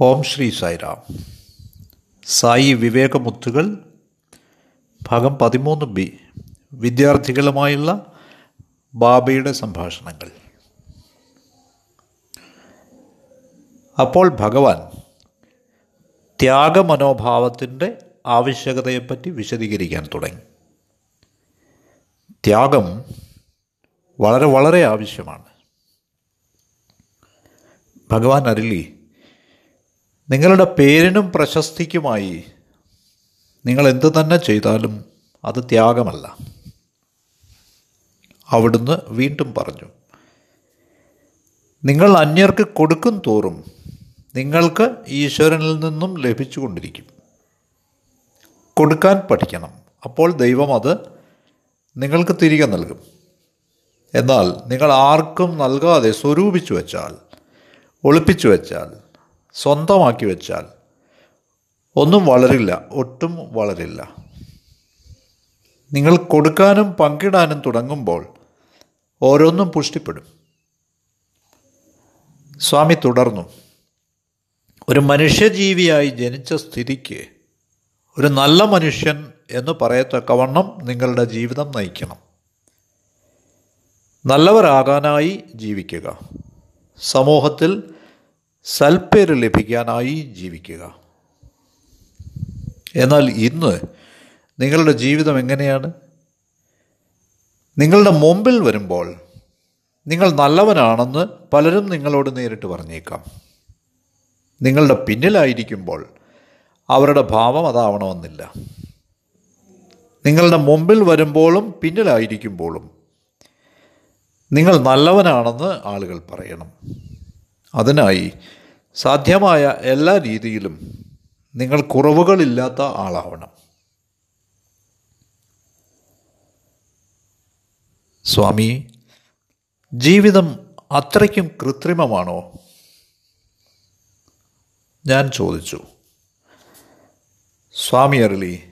ഓം ശ്രീ സായിരാം സായി വിവേകമുത്തുകൾ ഭാഗം പതിമൂന്ന് ബി വിദ്യാർത്ഥികളുമായുള്ള ബാബയുടെ സംഭാഷണങ്ങൾ. അപ്പോൾ ഭഗവാൻ ത്യാഗമനോഭാവത്തിന്റെ ആവശ്യകതയെപ്പറ്റി വിശദീകരിക്കാൻ തുടങ്ങി. ത്യാഗം വളരെ വളരെ ആവശ്യമാണ്. ഭഗവാൻ അരുളി നിങ്ങളുടെ പേരിനും പ്രശസ്തിക്കുമായി നിങ്ങൾ എന്തു തന്നെ ചെയ്താലും അത് ത്യാഗമല്ല. അവിടുന്ന് വീണ്ടും പറഞ്ഞു നിങ്ങൾ അന്യർക്ക് കൊടുക്കും തോറും നിങ്ങൾക്ക് ഈശ്വരനിൽ നിന്നും ലഭിച്ചുകൊണ്ടിരിക്കും. കൊടുക്കാൻ പഠിക്കണം. അപ്പോൾ ദൈവം അത് നിങ്ങൾക്ക് തിരികെ നൽകും. എന്നാൽ നിങ്ങൾ ആർക്കും നൽകാതെ സ്വരൂപിച്ചു വച്ചാൽ ഒളിപ്പിച്ചു വെച്ചാൽ സ്വന്തമാക്കി വെച്ചാൽ ഒന്നും വളരില്ല ഒട്ടും വളരില്ല. നിങ്ങൾ കൊടുക്കാനും പങ്കിടാനും തുടങ്ങുമ്പോൾ ഓരോന്നും പുഷ്ടിപ്പെടും. സ്വാമി തുടർന്നു ഒരു മനുഷ്യജീവിയായി ജനിച്ച സ്ഥിതിക്ക് ഒരു നല്ല മനുഷ്യൻ എന്ന് പറയത്തക്കവണ്ണം നിങ്ങളുടെ ജീവിതം നയിക്കണം. നല്ലവരാകാനായി ജീവിക്കുക. സമൂഹത്തിൽ സൽപ്പേര് ലഭിക്കാനായി ജീവിക്കുക. എന്നാൽ ഇന്ന് നിങ്ങളുടെ ജീവിതം എങ്ങനെയാണ്? നിങ്ങളുടെ മുമ്പിൽ വരുമ്പോൾ നിങ്ങൾ നല്ലവനാണെന്ന് പലരും നിങ്ങളോട് നേരിട്ട് പറഞ്ഞേക്കാം. നിങ്ങളുടെ പിന്നിലായിരിക്കുമ്പോൾ അവരുടെ ഭാവം അതാവണമെന്നില്ല. നിങ്ങളുടെ മുമ്പിൽ വരുമ്പോഴും പിന്നിലായിരിക്കുമ്പോഴും നിങ്ങൾ നല്ലവനാണെന്ന് ആളുകൾ പറയണം. അതിനായി സാധ്യമായ എല്ലാ രീതിയിലും നിങ്ങൾ കുറവുകളില്ലാത്ത ആളാവണം. സ്വാമി ജീവിതം അത്രയ്ക്കും കൃത്രിമമാണോ? ഞാൻ ചോദിച്ചു. സ്വാമി അരളി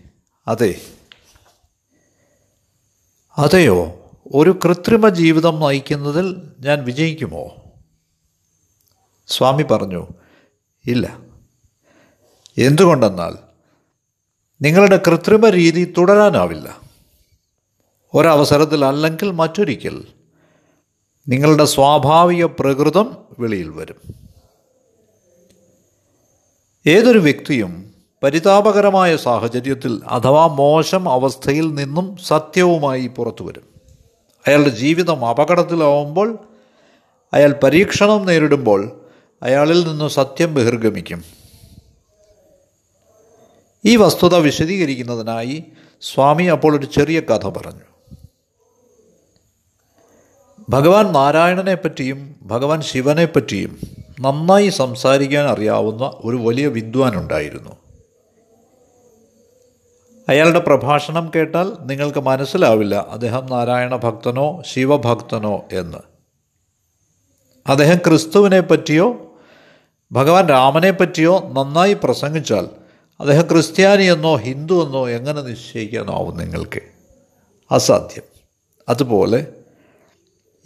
അതെ. അതെയോ? ഒരു കൃത്രിമ ജീവിതം നയിക്കുന്നതിൽ ഞാൻ വിജയിക്കുമോ? സ്വാമി പറഞ്ഞു ഇല്ല. എന്തുകൊണ്ടെന്നാൽ നിങ്ങളുടെ കൃത്രിമ രീതി തുടരാനാവില്ല. ഒരവസരത്തിൽ അല്ലെങ്കിൽ മറ്റൊരിക്കൽ നിങ്ങളുടെ സ്വാഭാവിക പ്രകൃതം വെളിയിൽ വരും. ഏതൊരു വ്യക്തിയും പരിതാപകരമായ സാഹചര്യത്തിൽ അഥവാ മോശം അവസ്ഥയിൽ നിന്നും സത്യവുമായി പുറത്തു വരും. അയാളുടെ ജീവിതം അപകടത്തിലാവുമ്പോൾ അയാൾ പരീക്ഷണം നേരിടുമ്പോൾ അയാളിൽ നിന്നും സത്യം ബഹിർഗമിക്കും. ഈ വസ്തുത വിശദീകരിക്കുന്നതിനായി സ്വാമി അപ്പോൾ ഒരു ചെറിയ കഥ പറഞ്ഞു. ഭഗവാൻ നാരായണനെ പറ്റിയും ഭഗവാൻ ശിവനെ പറ്റിയും നന്നായി സംസാരിക്കാൻ അറിയാവുന്ന ഒരു വലിയ വിദ്വാൻ ഉണ്ടായിരുന്നു അയാളുടെ പ്രഭാഷണം കേട്ടാൽ നിങ്ങൾക്ക് മനസ്സിലാവില്ല അദ്ദേഹം നാരായണ ഭക്തനോ ശിവഭക്തനോ എന്ന്. അദ്ദേഹം ക്രിസ്തുവിനെ പറ്റിയോ ഭഗവാൻ രാമനെ പറ്റിയോ നന്നായി പ്രസംഗിച്ചാൽ അദ്ദേഹം ക്രിസ്ത്യാനിയെന്നോ ഹിന്ദു എന്നോ എങ്ങനെ നിശ്ചയിക്കാനാവും നിങ്ങൾക്ക്? അസാധ്യം. അതുപോലെ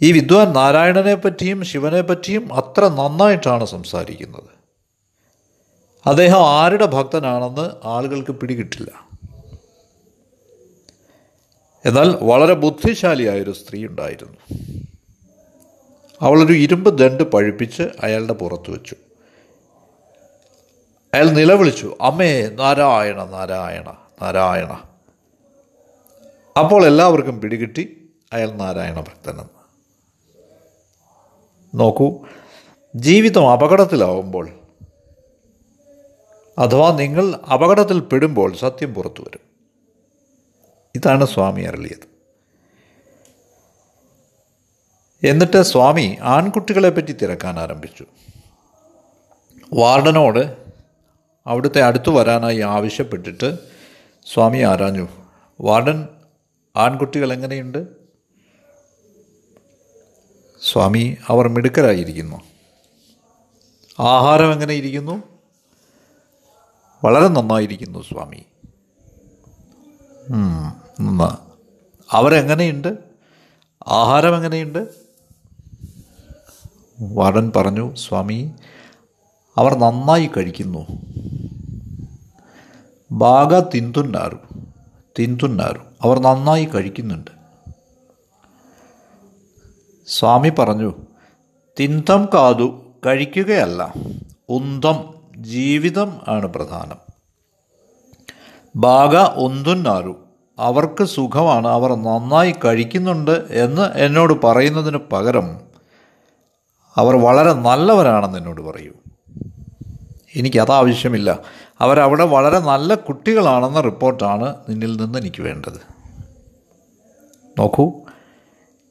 ഈ വിദ്വാൻ നാരായണനെ പറ്റിയും ശിവനെ പറ്റിയും അത്ര നന്നായിട്ടാണ് സംസാരിക്കുന്നത്. അദ്ദേഹം ആരുടെ ഭക്തനാണെന്ന് ആളുകൾക്ക് പിടികിട്ടില്ല. എന്നാൽ വളരെ ബുദ്ധിശാലിയായ ഒരു സ്ത്രീ ഉണ്ടായിരുന്നു. അവളൊരു ഇരുമ്പ് ദണ്ട് പഴിപ്പിച്ച് അയാളുടെ പുറത്ത് വെച്ചു. അയാൾ നിലവിളിച്ചു അമ്മേ നാരായണ നാരായണ നാരായണ. അപ്പോൾ എല്ലാവർക്കും പിടികിട്ടി അയാൾ നാരായണ ഭക്തനെന്ന് നോക്കൂ ജീവിതം അപകടത്തിലാവുമ്പോൾ അഥവാ നിങ്ങൾ അപകടത്തിൽ പെടുമ്പോൾ സത്യം പുറത്തു വരും. ഇതാണ് സ്വാമി അരളിയത്. എന്നിട്ട് സ്വാമി ആൺകുട്ടികളെ പറ്റി തിരക്കാൻ ആരംഭിച്ചു. വാർഡനോട് അവിടുത്തെ അടുത്ത് വരാനായി ആവശ്യപ്പെട്ടിട്ട് സ്വാമി ആരാഞ്ഞു. വാർഡൻ ആൺകുട്ടികൾ എങ്ങനെയുണ്ട്? സ്വാമി അവർ മിടുക്കരായിരിക്കുന്നു. ആഹാരം എങ്ങനെ ഇരിക്കുന്നു? വളരെ നന്നായിരിക്കുന്നു സ്വാമി. നന്നാ. അവരെങ്ങനെയുണ്ട് ആഹാരം എങ്ങനെയുണ്ട്? വാർഡൻ പറഞ്ഞു സ്വാമി അവർ നന്നായി കഴിക്കുന്നു. ബാഗ തിന്തുന്നാറു തിന്തുന്നാറു അവർ നന്നായി കഴിക്കുന്നുണ്ട്. സ്വാമി പറഞ്ഞു തിന്തം കാതു കഴിക്കുകയല്ല ഉന്തം ജീവിതം ആണ് പ്രധാനം. ബാഗ ഒന്തുന്നാറു അവർക്ക് സുഖമാണ് അവർ നന്നായി കഴിക്കുന്നുണ്ട് എന്ന് എന്നോട് പറയുന്നതിന് പകരം അവർ വളരെ നല്ലവരാണെന്ന് എന്നോട് പറയൂ. എനിക്കതാവശ്യമില്ല. അവരവിടെ വളരെ നല്ല കുട്ടികളാണെന്ന റിപ്പോർട്ടാണ് നിന്നിൽ നിന്ന് എനിക്ക് വേണ്ടത്. നോക്കൂ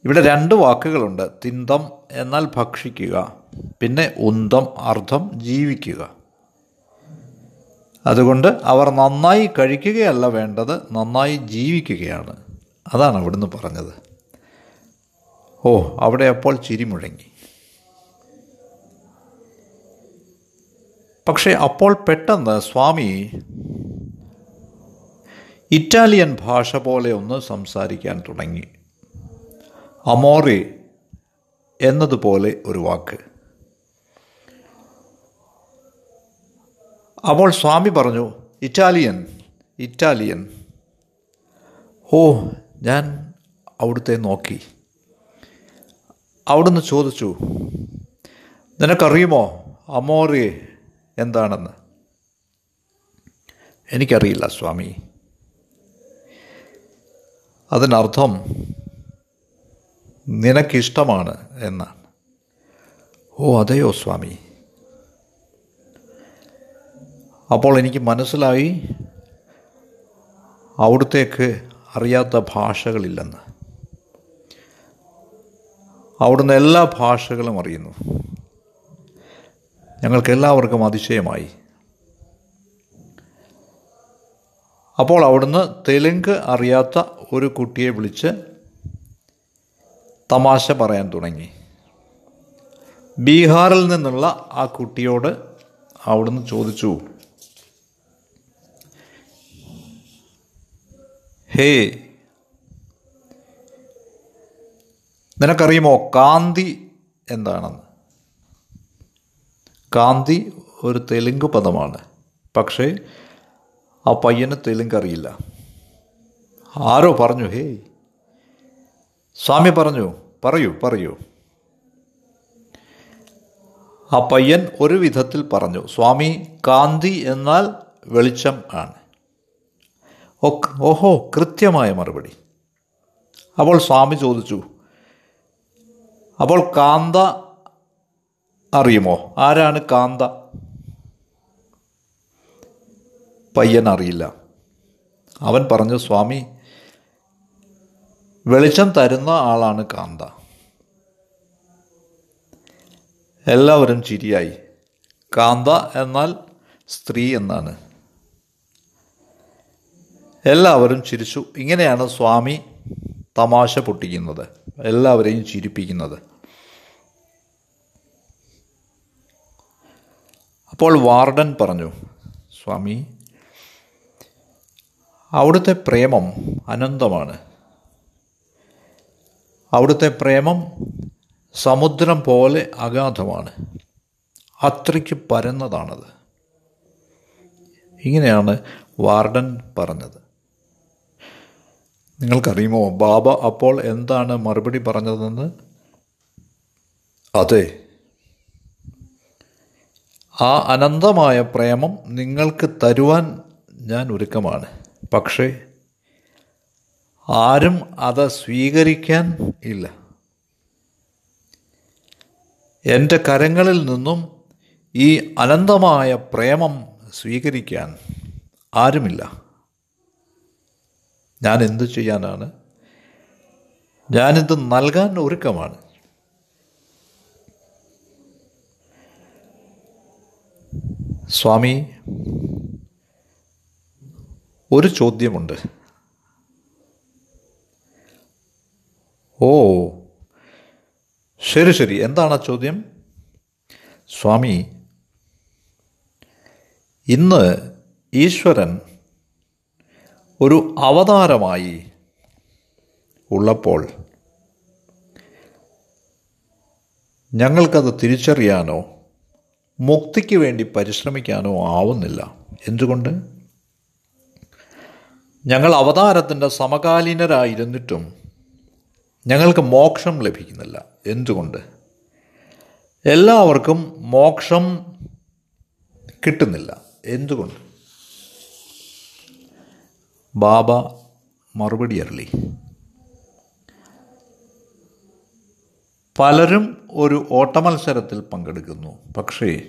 ഇവിടെ രണ്ട് വാക്കുകളുണ്ട്. തിന്തം എന്നാൽ ഭക്ഷിക്കുക. പിന്നെ ഉന്തം അർത്ഥം ജീവിക്കുക. അതുകൊണ്ട് അവർ നന്നായി കഴിക്കുകയല്ല വേണ്ടത് നന്നായി ജീവിക്കുകയാണ്. അതാണ് അവിടുന്ന് പറഞ്ഞത്. ഓ അവിടെ അപ്പോൾ ചിരി പക്ഷേ അപ്പോൾ പെട്ടെന്ന് സ്വാമി ഇറ്റാലിയൻ ഭാഷ പോലെ ഒന്ന് സംസാരിക്കാൻ തുടങ്ങി. അമോറി എന്നതുപോലെ ഒരു വാക്ക്. അപ്പോൾ സ്വാമി പറഞ്ഞു ഇറ്റാലിയൻ ഇറ്റാലിയൻ. ഓ ഞാൻ അവിടുത്തെ നോക്കി. അവിടുന്ന് ചോദിച്ചു നിനക്കറിയുമോ അമോറി എന്താണെന്ന്? എനിക്കറിയില്ല സ്വാമി. അതിനർത്ഥം നിനക്കിഷ്ടമാണ് എന്നാണ്. ഓ അതെയോ സ്വാമി? അപ്പോൾ എനിക്ക് മനസ്സിലായി അവിടുത്തേക്ക് അറിയാത്ത ഭാഷകളില്ലെന്ന്. അവിടുന്ന് എല്ലാ ഭാഷകളും അറിയുന്നു. ഞങ്ങൾക്ക് എല്ലാവർക്കും അതിശയമായി. അപ്പോൾ അവിടുന്ന് തെലുങ്ക് അറിയാത്ത ഒരു കുട്ടിയെ വിളിച്ച് തമാശ പറയാൻ തുടങ്ങി. ബീഹാറിൽ നിന്നുള്ള ആ കുട്ടിയോട് അവിടുന്ന് ചോദിച്ചു ഹേ നിനക്കറിയുമോ കാന്തി എന്താണെന്ന്? കാന്തി ഒരു തെലുങ്ക് പദമാണ്. പക്ഷേ ആ പയ്യന് തെലുങ്ക് അറിയില്ല. ആരോ പറഞ്ഞു ഹേയ്. സ്വാമി പറഞ്ഞു പറയൂ പറയൂ. ആ പയ്യൻ ഒരു വിധത്തിൽ പറഞ്ഞു സ്വാമി കാന്തി എന്നാൽ വെളിച്ചം ആണ്. ഓഹോ കൃത്യമായ മറുപടി. അപ്പോൾ സ്വാമി ചോദിച്ചു അപ്പോൾ കാന്ത അറിയുമോ? ആരാണ് കാന്ത? പയ്യൻ അറിയില്ല. അവൻ പറഞ്ഞു സ്വാമി വെളിച്ചം തരുന്ന ആളാണ് കാന്ത. എല്ലാവരും ചിരിയായി. കാന്ത എന്നാൽ സ്ത്രീ എന്നാണ്. എല്ലാവരും ചിരിച്ചു. ഇങ്ങനെയാണ് സ്വാമി തമാശ പൊട്ടിക്കുന്നത്. എല്ലാവരെയും ചിരിപ്പിക്കുന്നത്. അപ്പോൾ വാർഡൻ പറഞ്ഞു സ്വാമി അവിടുത്തെ പ്രേമം അനന്തമാണ്. അവിടുത്തെ പ്രേമം സമുദ്രം പോലെ അഗാധമാണ്. അത്രയ്ക്ക് പരന്നതാണത്. ഇങ്ങനെയാണ് വാർഡൻ പറഞ്ഞത്. നിങ്ങൾക്കറിയുമോ ബാബ അപ്പോൾ എന്താണ് മറുപടി പറഞ്ഞതെന്ന്? അതെ ആ അനന്തമായ പ്രേമം നിങ്ങൾക്ക് തരുവാൻ ഞാൻ ഒരുക്കമാണ്. പക്ഷേ ആരും അത് സ്വീകരിക്കാൻ ഇല്ല. എന്റെ കരങ്ങളിൽ നിന്നും ഈ അനന്തമായ പ്രേമം സ്വീകരിക്കാൻ ആരുമില്ല. ഞാൻ എന്തു ചെയ്യാനാണ്? ഞാനിത് നൽകാൻ ഒരുക്കമാണ്. സ്വാമി ഒരു ചോദ്യമുണ്ട്. ഓ ശരി ശരി. എന്താണ് ആ ചോദ്യം? സ്വാമി ഇന്ന് ഈശ്വരൻ ഒരു അവതാരമായി ഉള്ളപ്പോൾ ഞങ്ങൾക്കത് തിരിച്ചറിയാനോ? മുക്തിക്ക് വേണ്ടി പരിശ്രമിക്കാനോ ആവുന്നില്ല. എന്തുകൊണ്ട്? ഞങ്ങൾ അവതാരത്തിന്റെ സമകാലീനരായിരുന്നിട്ടും ഞങ്ങൾക്ക് മോക്ഷം ലഭിക്കുന്നില്ല. എന്തുകൊണ്ട്? എല്ലാവർക്കും മോക്ഷം കിട്ടുന്നില്ല. എന്തുകൊണ്ട്? ബാബ മറുപടി അരളി. പലരും ഒരു ഓട്ടമത്സരത്തിൽ പങ്കെടുക്കുന്നു. പക്ഷേ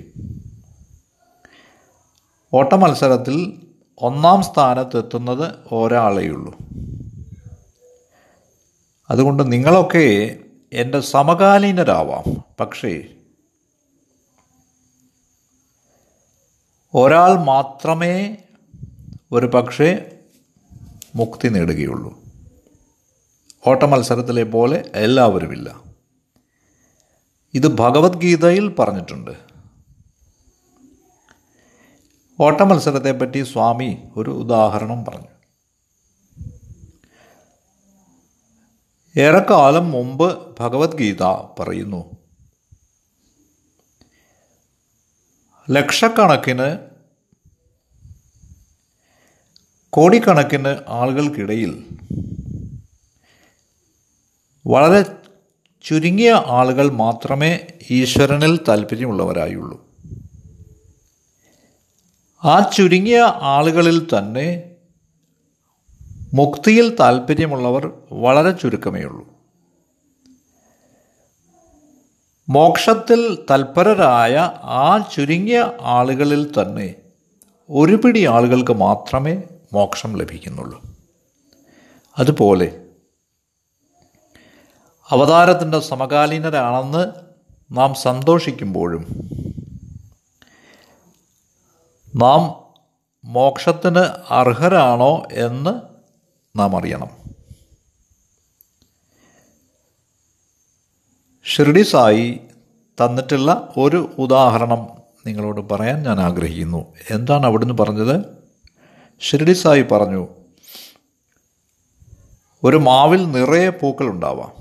ഓട്ടമത്സരത്തിൽ ഒന്നാം സ്ഥാനത്തെത്തുന്നത് ഉള്ളൂ അതുകൊണ്ട് നിങ്ങളൊക്കെ എന്റെ സമകാലീനരാവാം. പക്ഷേ ഒരാൾ മാത്രമേ ഒരു പക്ഷേ മുക്തി നേടുകയുള്ളൂ. ഓട്ടമത്സരത്തിലെ പോലെ എല്ലാവരുമില്ല. ഇത് ഭഗവത്ഗീതയിൽ പറഞ്ഞിട്ടുണ്ട്. ഓട്ടമത്സരത്തെപ്പറ്റി സ്വാമി ഒരു ഉദാഹരണം പറഞ്ഞു. ഏറെക്കാലം മുമ്പ് ഭഗവത്ഗീത പറയുന്നു. ലക്ഷക്കണക്കിന് കോടിക്കണക്കിന് ആളുകൾക്കിടയിൽ വളരെ ചുരുങ്ങിയ ആളുകൾ മാത്രമേ ഈശ്വരനിൽ താല്പര്യമുള്ളവരായുള്ളൂ. ആ ചുരുങ്ങിയ ആളുകളിൽ തന്നെ മുക്തിയിൽ താല്പര്യമുള്ളവർ വളരെ ചുരുക്കമേ ഉള്ളൂ മോക്ഷത്തിൽ തൽപരരായ ആ ചുരുങ്ങിയ ആളുകളിൽ തന്നെ ഒരു പിടി ആളുകൾക്ക് മാത്രമേ മോക്ഷം ലഭിക്കുന്നുള്ളൂ. അതുപോലെ അവതാരത്തിന്റെ സമകാലീനരാണെന്ന് നാം സന്തോഷിക്കുമ്പോഴും നാം മോക്ഷത്തിന് അർഹരാണോ എന്ന് നാം അറിയണം. ഷിർഡി സായി തന്നിട്ടുള്ള ഒരു ഉദാഹരണം നിങ്ങളോട് പറയാൻ ഞാൻ ആഗ്രഹിക്കുന്നു. എന്താണ് അവിടുന്ന് പറഞ്ഞത്? ഷിർഡി സായി പറഞ്ഞു ഒരു മാവിൽ നിറയെ പൂക്കൾ ഉണ്ടാവാം.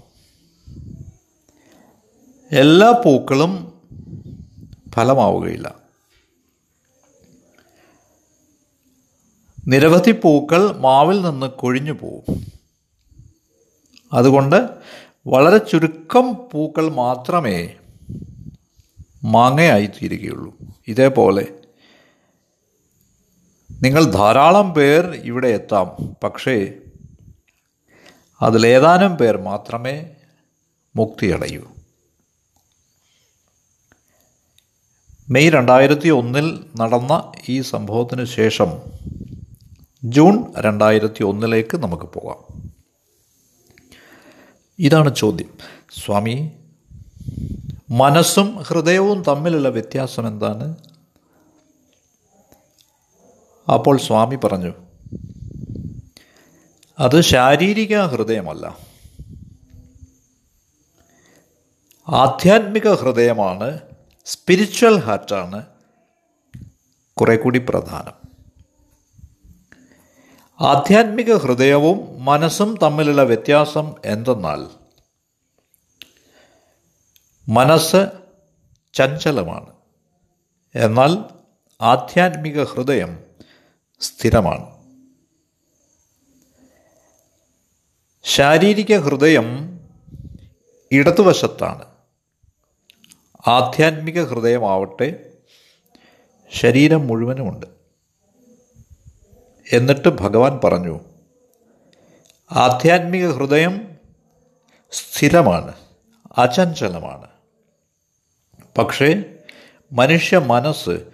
എല്ലാ പൂക്കളും ഫലമാവുകയില്ല. നിരവധി പൂക്കൾ മാവിൽ നിന്ന് കൊഴിഞ്ഞു പോവും. അതുകൊണ്ട് വളരെ ചുരുക്കം പൂക്കൾ മാത്രമേ മാങ്ങയായി തീരുകയുള്ളൂ. ഇതേപോലെ നിങ്ങൾ ധാരാളം പേർ ഇവിടെ എത്താം. പക്ഷേ അതിലേതാനും പേർ മാത്രമേ മുക്തിയടയൂ. മെയ് രണ്ടായിരത്തി ഒന്നിൽ നടന്ന ഈ സംഭവത്തിന് ശേഷം ജൂൺ രണ്ടായിരത്തി ഒന്നിലേക്ക് നമുക്ക് പോകാം. ഇതാണ് ചോദ്യം. സ്വാമി മനസ്സും ഹൃദയവും തമ്മിലുള്ള വ്യത്യാസം എന്താണ്? അപ്പോൾ സ്വാമി പറഞ്ഞു അത് ശാരീരിക ഹൃദയമല്ല. ആധ്യാത്മിക ഹൃദയമാണ് സ്പിരിച്വൽ ഹാർട്ടാണ് കുറെ കൂടി പ്രധാനം. ആധ്യാത്മിക ഹൃദയവും മനസ്സും തമ്മിലുള്ള വ്യത്യാസം എന്തെന്നാൽ മനസ്സ് ചഞ്ചലമാണ്. എന്നാൽ ആധ്യാത്മിക ഹൃദയം സ്ഥിരമാണ്. ശാരീരിക ഹൃദയം ഇടതുവശത്താണ്. ആധ്യാത്മിക ഹൃദയമാവട്ടെ ശരീരം മുഴുവനുമുണ്ട് എന്നിട്ട് ഭഗവാൻ പറഞ്ഞു ആധ്യാത്മിക ഹൃദയം സ്ഥിരമാണ് അചഞ്ചലമാണ്. പക്ഷേ മനുഷ്യ മനസ്സ്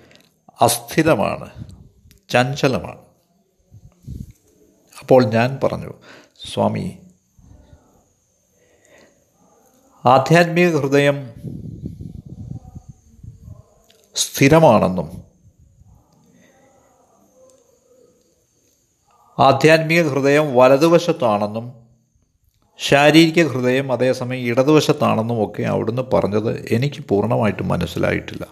അസ്ഥിരമാണ് ചഞ്ചലമാണ്. അപ്പോൾ ഞാൻ പറഞ്ഞു സ്വാമി ആധ്യാത്മിക ഹൃദയം സ്ഥിരമാണെന്നും. ആധ്യാത്മിക ഹൃദയം വലതുവശത്താണെന്നും ശാരീരിക ഹൃദയം അതേസമയം ഇടതുവശത്താണെന്നും ഒക്കെ അവിടുന്ന് പറഞ്ഞത് എനിക്ക് പൂർണമായിട്ടും മനസ്സിലായിട്ടില്ല.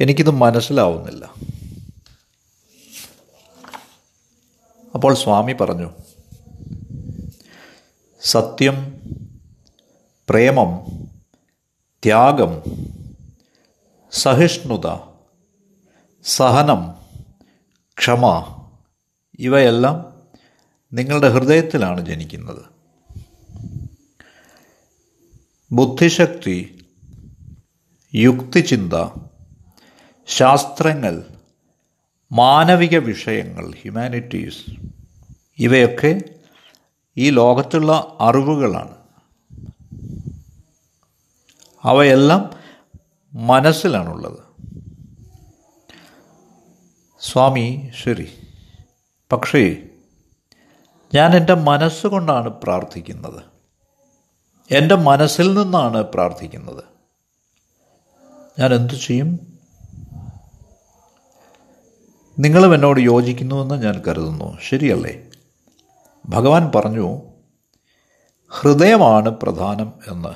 എനിക്കിത് മനസ്സിലാവുന്നില്ല. അപ്പോൾ സ്വാമി പറഞ്ഞു സത്യം പ്രേമം ത്യാഗം സഹിഷ്ണുത സഹനം ക്ഷമ ഇവയെല്ലാം നിങ്ങളുടെ ഹൃദയത്തിലാണ് ജനിക്കുന്നത്. ബുദ്ധിശക്തി യുക്തിചിന്ത ശാസ്ത്രങ്ങൾ മാനവിക വിഷയങ്ങൾ ഹ്യൂമാനിറ്റീസ് ഇവയൊക്കെ ഈ ലോകത്തുള്ള അറിവുകളാണ്. അവയെല്ലാം മനസ്സിലാണുള്ളത്. സ്വാമി ശരി. പക്ഷേ ഞാൻ എന്റെ മനസ്സുകൊണ്ടാണ് പ്രാർത്ഥിക്കുന്നത്. എന്റെ മനസ്സിൽ നിന്നാണ് പ്രാർത്ഥിക്കുന്നത്. ഞാൻ എന്തു ചെയ്യും? നിങ്ങളും എന്നോട് യോജിക്കുന്നുവെന്ന് ഞാൻ കരുതുന്നു. ശരിയല്ലേ? ഭഗവാൻ പറഞ്ഞു ഹൃദയമാണ് പ്രധാനം എന്ന്.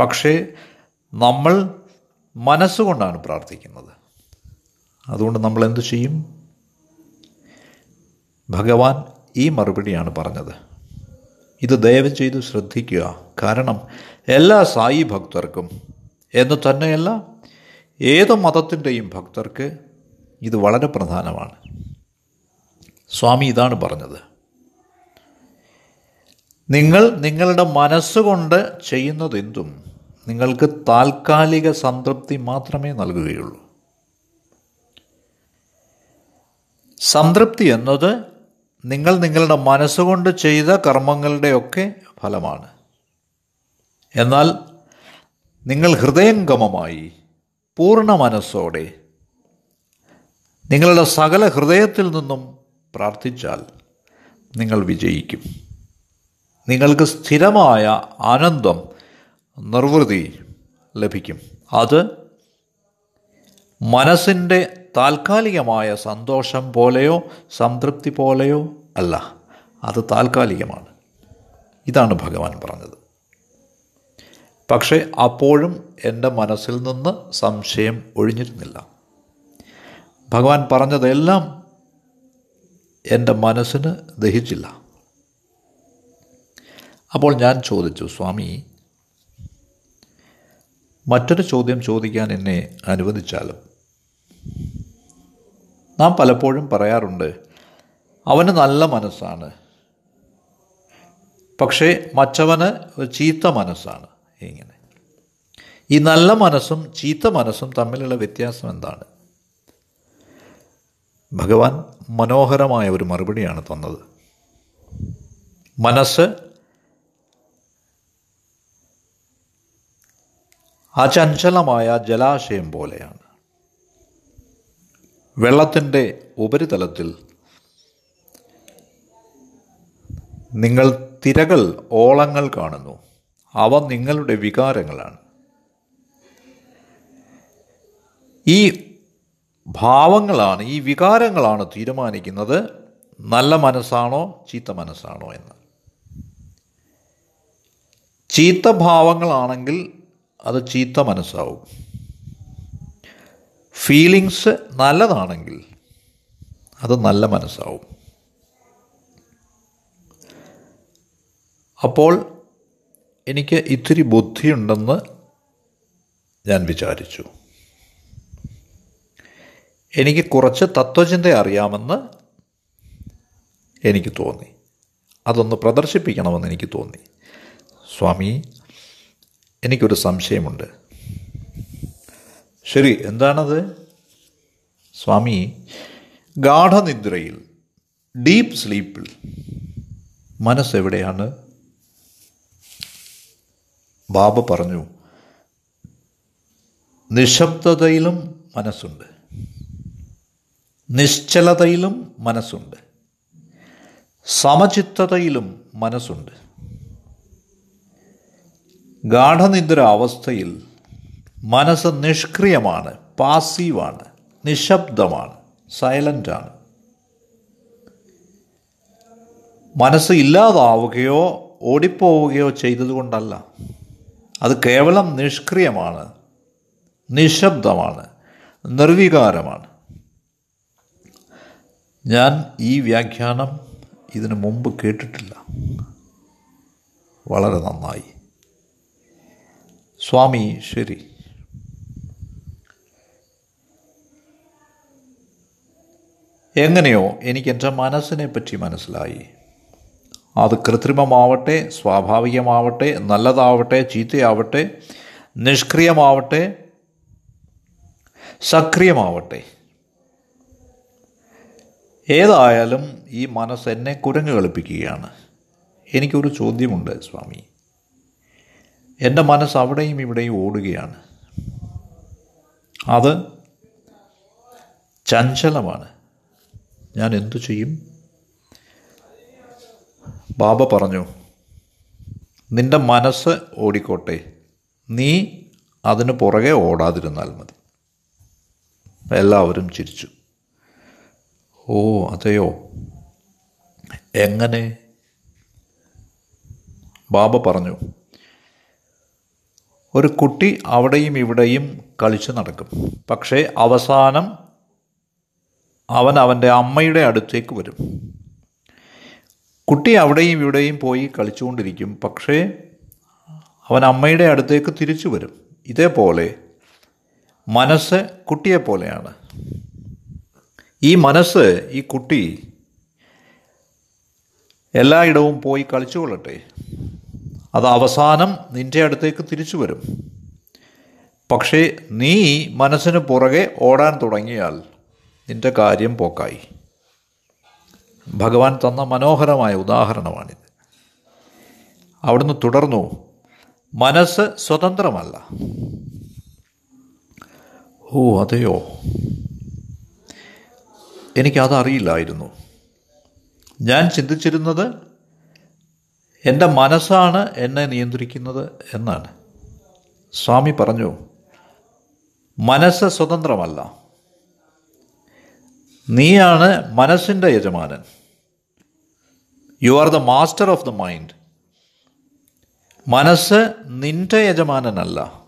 പക്ഷേ നമ്മൾ മനസ്സുകൊണ്ടാണ് പ്രാർത്ഥിക്കുന്നത്. അതുകൊണ്ട് നമ്മൾ എന്തു ചെയ്യും? ഭഗവാൻ ഈ മറുപടിയാണ് പറഞ്ഞത്. ഇത് ദയവ് ചെയ്ത് ശ്രദ്ധിക്കുക. കാരണം എല്ലാ സായി ഭക്തർക്കും എന്ന് തന്നെയല്ല ഏത് മതത്തിന്റെയും ഭക്തർക്ക് ഇത് വളരെ പ്രധാനമാണ്. സ്വാമി ഇതാണ് പറഞ്ഞത്. നിങ്ങൾ നിങ്ങളുടെ മനസ്സുകൊണ്ട് ചെയ്യുന്നതെന്തും നിങ്ങൾക്ക് താൽക്കാലിക സംതൃപ്തി മാത്രമേ നൽകുകയുള്ളൂ. സംതൃപ്തി എന്നത് നിങ്ങൾ നിങ്ങളുടെ മനസ്സുകൊണ്ട് ചെയ്ത കർമ്മങ്ങളുടെയൊക്കെ ഫലമാണ്. എന്നാൽ നിങ്ങൾ ഹൃദയംഗമമായി പൂർണ മനസ്സോടെ നിങ്ങളുടെ സകല ഹൃദയത്തിൽ നിന്നും പ്രാർത്ഥിച്ചാൽ നിങ്ങൾ വിജയിക്കും. നിങ്ങൾക്ക് സ്ഥിരമായ ആനന്ദം നിർവൃതി ലഭിക്കും. അത് മനസ്സിന്റെ താൽക്കാലികമായ സന്തോഷം പോലെയോ സംതൃപ്തി പോലെയോ അല്ല. അത് താൽക്കാലികമാണ്. ഇതാണ് ഭഗവാൻ പറഞ്ഞത്. പക്ഷേ അപ്പോഴും എന്റെ മനസ്സിൽ നിന്ന് സംശയം ഒഴിഞ്ഞിരുന്നില്ല. ഭഗവാൻ പറഞ്ഞതെല്ലാം എന്റെ മനസ്സിന് ദഹിച്ചില്ല. അപ്പോൾ ഞാൻ ചോദിച്ചു സ്വാമി മറ്റൊരു ചോദ്യം ചോദിക്കാൻ എന്നെ അനുവദിച്ചാലും. നാം പലപ്പോഴും പറയാറുണ്ട് അവന് നല്ല മനസ്സാണ്. പക്ഷേ മറ്റവന് ചീത്ത മനസ്സാണ്. ഇങ്ങനെ. ഈ നല്ല മനസ്സും ചീത്ത മനസ്സും തമ്മിലുള്ള വ്യത്യാസം എന്താണ്? ഭഗവാൻ മനോഹരമായ ഒരു മറുപടിയാണ് തന്നത്. മനസ്സ് അചഞ്ചലമായ ജലാശയം പോലെയാണ്. വെള്ളത്തിന്റെ ഉപരിതലത്തിൽ നിങ്ങൾ തിരകൾ ഓളങ്ങൾ കാണുന്നു. അവ നിങ്ങളുടെ വികാരങ്ങളാണ്. ഈ ഭാവങ്ങളാണ് ഈ വികാരങ്ങളാണ് തീരുമാനിക്കുന്നത് നല്ല മനസ്സാണോ ചീത്ത മനസ്സാണോ എന്ന്. ചീത്ത ഭാവങ്ങളാണെങ്കിൽ അത് ചീത്ത മനസ്സാവും. ഫീലിങ്സ് നല്ലതാണെങ്കിൽ അത് നല്ല മനസ്സാവും. അപ്പോൾ എനിക്ക് ഇത്തിരി ബുദ്ധിയുണ്ടെന്ന് ഞാൻ വിചാരിച്ചു. എനിക്ക് കുറച്ച് തത്വചിന്ത അറിയാമെന്ന് എനിക്ക് തോന്നി. അതൊന്ന് പ്രദർശിപ്പിക്കണമെന്ന് എനിക്ക് തോന്നി. സ്വാമി എനിക്കൊരു സംശയമുണ്ട്. ശരി എന്താണത്? സ്വാമി ഗാഠനിദ്രയിൽ ഡീപ്പ് സ്ലീപ്പിൽ മനസ്സെവിടെയാണ് ബാബ പറഞ്ഞു നിശബ്ദതയിലും മനസ്സുണ്ട്. നിശ്ചലതയിലും മനസ്സുണ്ട്. സമചിത്തതയിലും മനസ്സുണ്ട്. ഗാഠനിദ്ര അവസ്ഥയിൽ മനസ്സ് നിഷ്ക്രിയമാണ് പാസീവാണ് നിശബ്ദമാണ് സൈലന്റാണ് മനസ്സ് ഇല്ലാതാവുകയോ ഓടിപ്പോവുകയോ ചെയ്തതുകൊണ്ടല്ല. അത് കേവലം നിഷ്ക്രിയമാണ് നിശബ്ദമാണ് നിർവികാരമാണ്. ഞാൻ ഈ വ്യാഖ്യാനം ഇതിനു മുമ്പ് കേട്ടിട്ടില്ല. വളരെ നന്നായി. സ്വാമി ശരി എങ്ങനെയോ എനിക്ക് എന്റെ മനസ്സിനെ പറ്റി മനസ്സിലായി. അത് കൃത്രിമമാവട്ടെ സ്വാഭാവികമാവട്ടെ നല്ലതാവട്ടെ ചീത്തയാവട്ടെ നിഷ്ക്രിയമാവട്ടെ സക്രിയമാവട്ടെ. ഏതായാലും ഈ മനസ്സ് എന്നെ കുരങ്ങ് കളിപ്പിക്കുകയാണ്. എനിക്കൊരു ചോദ്യമുണ്ട് സ്വാമി. എന്റെ മനസ്സ് അവിടെയും ഇവിടെയും ഓടുകയാണ്. അത് ചഞ്ചലമാണ്. ഞാൻ എന്തു ചെയ്യും? ബാബ പറഞ്ഞു നിന്റെ മനസ്സ് ഓടിക്കോട്ടെ. നീ അതിന് പുറകെ ഓടാതിരുന്നാൽ മതി. എല്ലാവരും ചിരിച്ചു. ഓ അതെയോ? എങ്ങനെ? ബാബ പറഞ്ഞു ഒരു കുട്ടി അവിടെയും ഇവിടെയും കളിച്ച് നടക്കും. പക്ഷേ അവസാനം അവൻ അവന്റെ അമ്മയുടെ അടുത്തേക്ക് വരും. കുട്ടി അവിടെയും ഇവിടെയും പോയി കളിച്ചുകൊണ്ടിരിക്കും. പക്ഷേ അവൻ അമ്മയുടെ അടുത്തേക്ക് തിരിച്ചു വരും. ഇതേപോലെ മനസ്സ് കുട്ടിയെപ്പോലെയാണ് ഈ മനസ്സ് ഈ കുട്ടി എല്ലായിടവും പോയി കളിച്ചുകൊള്ളട്ടെ. അത് അവസാനം നിന്റെ അടുത്തേക്ക് തിരിച്ചു വരും. പക്ഷേ നീ മനസ്സിന് പുറകെ ഓടാൻ തുടങ്ങിയാൽ നിന്റെ കാര്യം പോക്കായി. ഭഗവാൻ തന്ന മനോഹരമായ ഉദാഹരണമാണിത്. അവിടുന്ന് തുടർന്നു മനസ്സ് സ്വതന്ത്രമല്ല. ഓ അതെയോ? എനിക്കതറിയില്ലായിരുന്നു. ഞാൻ ചിന്തിച്ചിരുന്നത് എന്റെ മനസ്സാണ് എന്നെ നിയന്ത്രിക്കുന്നത് എന്നാണ്. സ്വാമി പറഞ്ഞു മനസ്സ് സ്വതന്ത്രമല്ല. നീയാണ് മനസ്സിന്റെ യജമാനൻ. You are the master of the mind മനസ്സ് നിന്റെ യജമാനനല്ല.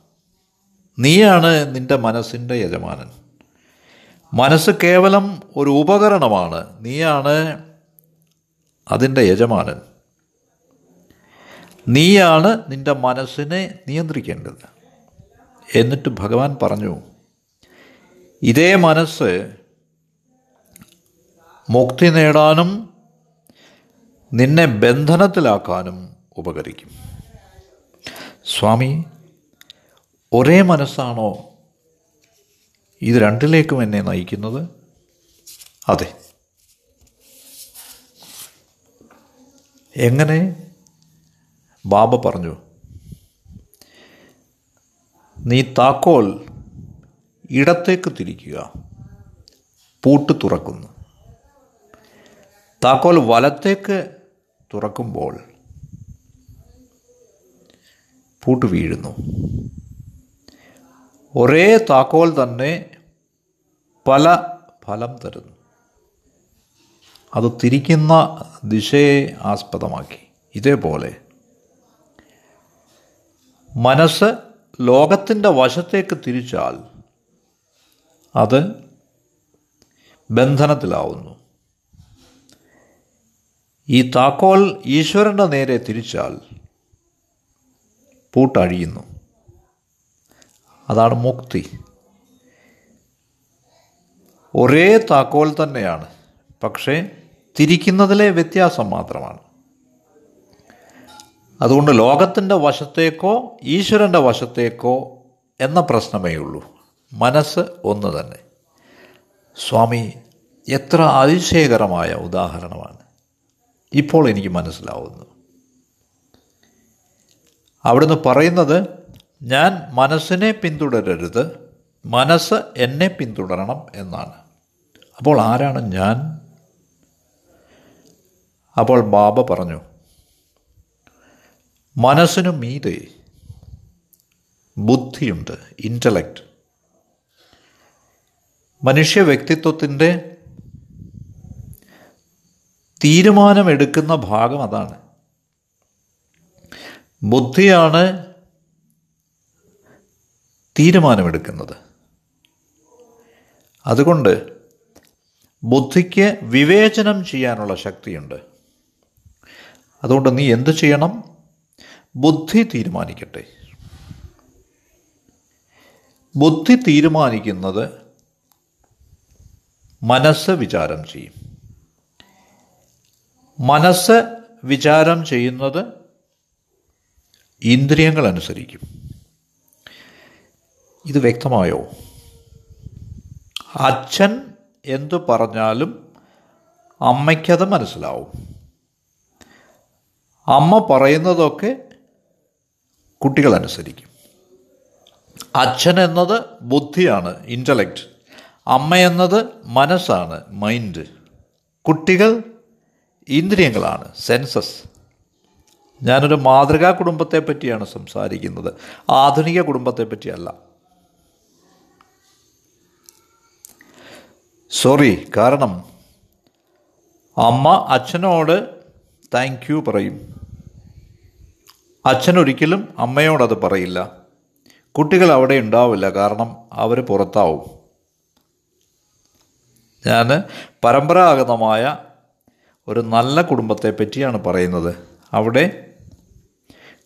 നീയാണ് നിന്റെ മനസ്സിന്റെ യജമാനൻ. മനസ്സ് കേവലം ഒരു ഉപകരണമാണ്. നീയാണ് അതിന്റെ യജമാനൻ. നീയാണ് നിന്റെ മനസ്സിനെ നിയന്ത്രിക്കേണ്ടത്. എന്നിട്ട് ഭഗവാൻ പറഞ്ഞു ഇതേ മനസ്സ് മുക്തി നേടാനും നിന്നെ ബന്ധനത്തിലാക്കാനും ഉപകരിക്കും. സ്വാമി ഒരേ മനസ്സാണോ ഇത് രണ്ടിലേക്കും എന്നെ നയിക്കുന്നത്? അതെ. എങ്ങനെ ബാബ പറഞ്ഞു നീ താക്കോൽ ഇടത്തേക്ക് തിരിക്കുക. പൂട്ട് തുറക്കുന്നു. താക്കോൽ വലത്തേക്ക് തുറക്കുമ്പോൾ പൂട്ട് വീഴുന്നു. ഒരേ താക്കോൽ തന്നെ പല ഫലം തരുന്നു. അത് തിരിക്കുന്ന ദിശയെ ആസ്പദമാക്കി. ഇതേപോലെ മനസ്സ് ലോകത്തിന്റെ വശത്തേക്ക് തിരിച്ചാൽ അത് ബന്ധനത്തിലാവുന്നു. ഈ താക്കോൽ ഈശ്വരന്റെ നേരെ തിരിച്ചാൽ പൂട്ടഴിയുന്നു. അതാണ് മുക്തി. ഒരേ താക്കോൽ തന്നെയാണ്. പക്ഷേ തിരിക്കുന്നതിലെ വ്യത്യാസം മാത്രമാണ്. അതുകൊണ്ട് ലോകത്തിന്റെ വശത്തേക്കോ ഈശ്വരന്റെ വശത്തേക്കോ എന്ന പ്രശ്നമേ ഉള്ളൂ മനസ്സ് ഒന്ന് തന്നെ. സ്വാമി എത്ര അതിശയകരമായ ഉദാഹരണമാണ്. ഇപ്പോൾ എനിക്ക് മനസ്സിലാവുന്നു. അവിടുന്ന് പറയുന്നത് ഞാൻ മനസ്സിനെ പിന്തുടരരുത് മനസ്സ് എന്നെ പിന്തുടരണം എന്നാണ്. അപ്പോൾ ആരാണ് ഞാൻ? അപ്പോൾ ബാബ പറഞ്ഞു മനസ്സിനു മീതെ ബുദ്ധിയുണ്ട് ഇന്റലക്റ്റ് മനുഷ്യ വ്യക്തിത്വത്തിന്റെ തീരുമാനമെടുക്കുന്ന ഭാഗം അതാണ്. ബുദ്ധിയാണ് തീരുമാനമെടുക്കുന്നത്. അതുകൊണ്ട് ബുദ്ധിക്ക് വിവേചനം ചെയ്യാനുള്ള ശക്തിയുണ്ട്. അതുകൊണ്ട് നീ എന്ത് ചെയ്യണം? ബുദ്ധി തീരുമാനിക്കട്ടെ. ബുദ്ധി തീരുമാനിക്കുന്നത് മനസ്സ് വിചാരം ചെയ്യും. മനസ്സ് വിചാരം ചെയ്യുന്നത് ഇന്ദ്രിയങ്ങൾ അനുസരിക്കും. ഇത് വ്യക്തമായോ? അച്ഛൻ എന്തു പറഞ്ഞാലും അമ്മയ്ക്കത് മനസ്സിലാവും. അമ്മ പറയുന്നതൊക്കെ കുട്ടികൾ അനുസരിക്കും. അച്ഛൻ എന്നത് ബുദ്ധിയാണ് ഇന്റലക്റ്റ് അമ്മ എന്നത് മനസ്സാണ് മൈൻഡ് കുട്ടികൾ ഇന്ദ്രിയങ്ങളാണ് സെൻസസ് ഞാനൊരു മാതൃകാ കുടുംബത്തെ പറ്റിയാണ് സംസാരിക്കുന്നത്. ആധുനിക കുടുംബത്തെ പറ്റിയല്ല. സോറി കാരണം അമ്മ അച്ഛനോട് താങ്ക് യു പറയും. അച്ഛൻ ഒരിക്കലും അമ്മയോടത് പറയില്ല. കുട്ടികൾ അവിടെ ഉണ്ടാവില്ല കാരണം അവർ പുറത്താവും. ഞാൻ പരമ്പരാഗതമായ ഒരു നല്ല കുടുംബത്തെ പറ്റിയാണ് പറയുന്നത്. അവിടെ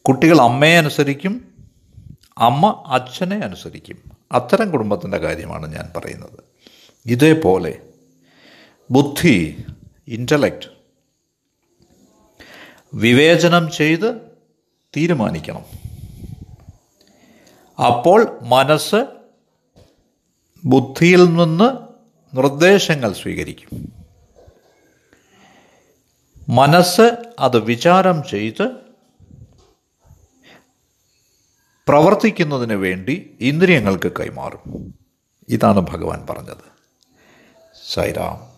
കുട്ടികൾ അമ്മയെ അനുസരിക്കും അമ്മ അച്ഛനെ അനുസരിക്കും. അത്തരം കുടുംബത്തിന്റെ കാര്യമാണ് ഞാൻ പറയുന്നത്. ഇതേപോലെ ബുദ്ധി ഇന്റലക്റ്റ് വിവേചനം ചെയ്ത് തീരുമാനിക്കണം. അപ്പോൾ മനസ്സ് ബുദ്ധിയിൽ നിന്ന് നിർദ്ദേശങ്ങൾ സ്വീകരിക്കും. മനസ്സ് അത് വിചാരം ചെയ്ത് പ്രവർത്തിക്കുന്നതിന് വേണ്ടി ഇന്ദ്രിയങ്ങൾക്ക് കൈമാറും. ഇതാണ് ഭഗവാൻ പറഞ്ഞത്. സൈറാം